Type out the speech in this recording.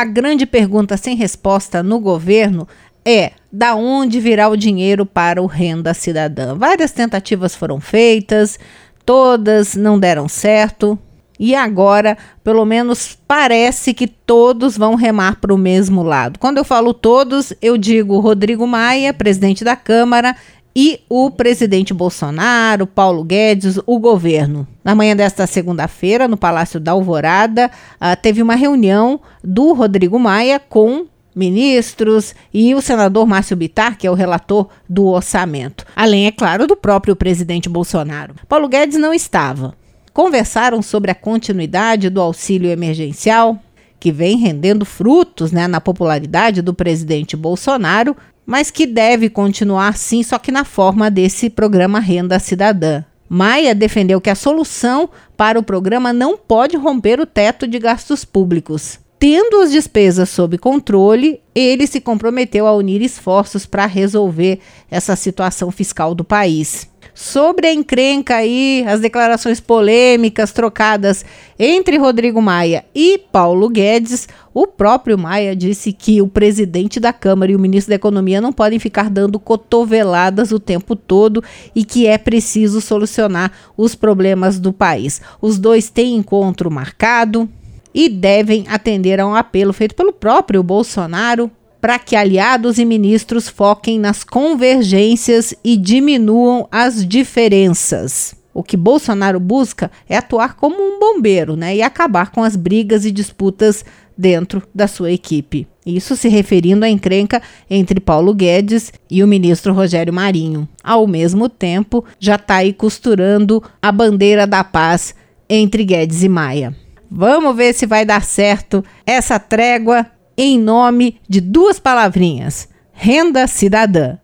A grande pergunta sem resposta no governo é: da onde virá o dinheiro para o renda cidadã? Várias tentativas foram feitas, todas não deram certo. E agora, pelo menos parece que todos vão remar para o mesmo lado. Quando eu falo todos, eu digo Rodrigo Maia, presidente da Câmara, e o presidente Bolsonaro, Paulo Guedes, o governo. Na manhã desta segunda-feira, no Palácio da Alvorada, uh, teve uma reunião do Rodrigo Maia com ministros e o senador Márcio Bitar, que é o relator do orçamento. Além, é claro, do próprio presidente Bolsonaro. Paulo Guedes não estava. Conversaram sobre a continuidade do auxílio emergencial, que vem rendendo frutos né, na popularidade do presidente Bolsonaro, mas que deve continuar sim, só que na forma desse programa Renda Cidadã. Maia defendeu que a solução para o programa não pode romper o teto de gastos públicos. Tendo as despesas sob controle, ele se comprometeu a unir esforços para resolver essa situação fiscal do país. Sobre a encrenca aí, as declarações polêmicas trocadas entre Rodrigo Maia e Paulo Guedes, o próprio Maia disse que o presidente da Câmara e o ministro da Economia não podem ficar dando cotoveladas o tempo todo e que é preciso solucionar os problemas do país. Os dois têm encontro marcado e devem atender a um apelo feito pelo próprio Bolsonaro para que aliados e ministros foquem nas convergências e diminuam as diferenças. O que Bolsonaro busca é atuar como um bombeiro né, e acabar com as brigas e disputas dentro da sua equipe. Isso se referindo à encrenca entre Paulo Guedes e o ministro Rogério Marinho. Ao mesmo tempo, já está aí costurando a bandeira da paz entre Guedes e Maia. Vamos ver se vai dar certo essa trégua em nome de duas palavrinhas: renda cidadã.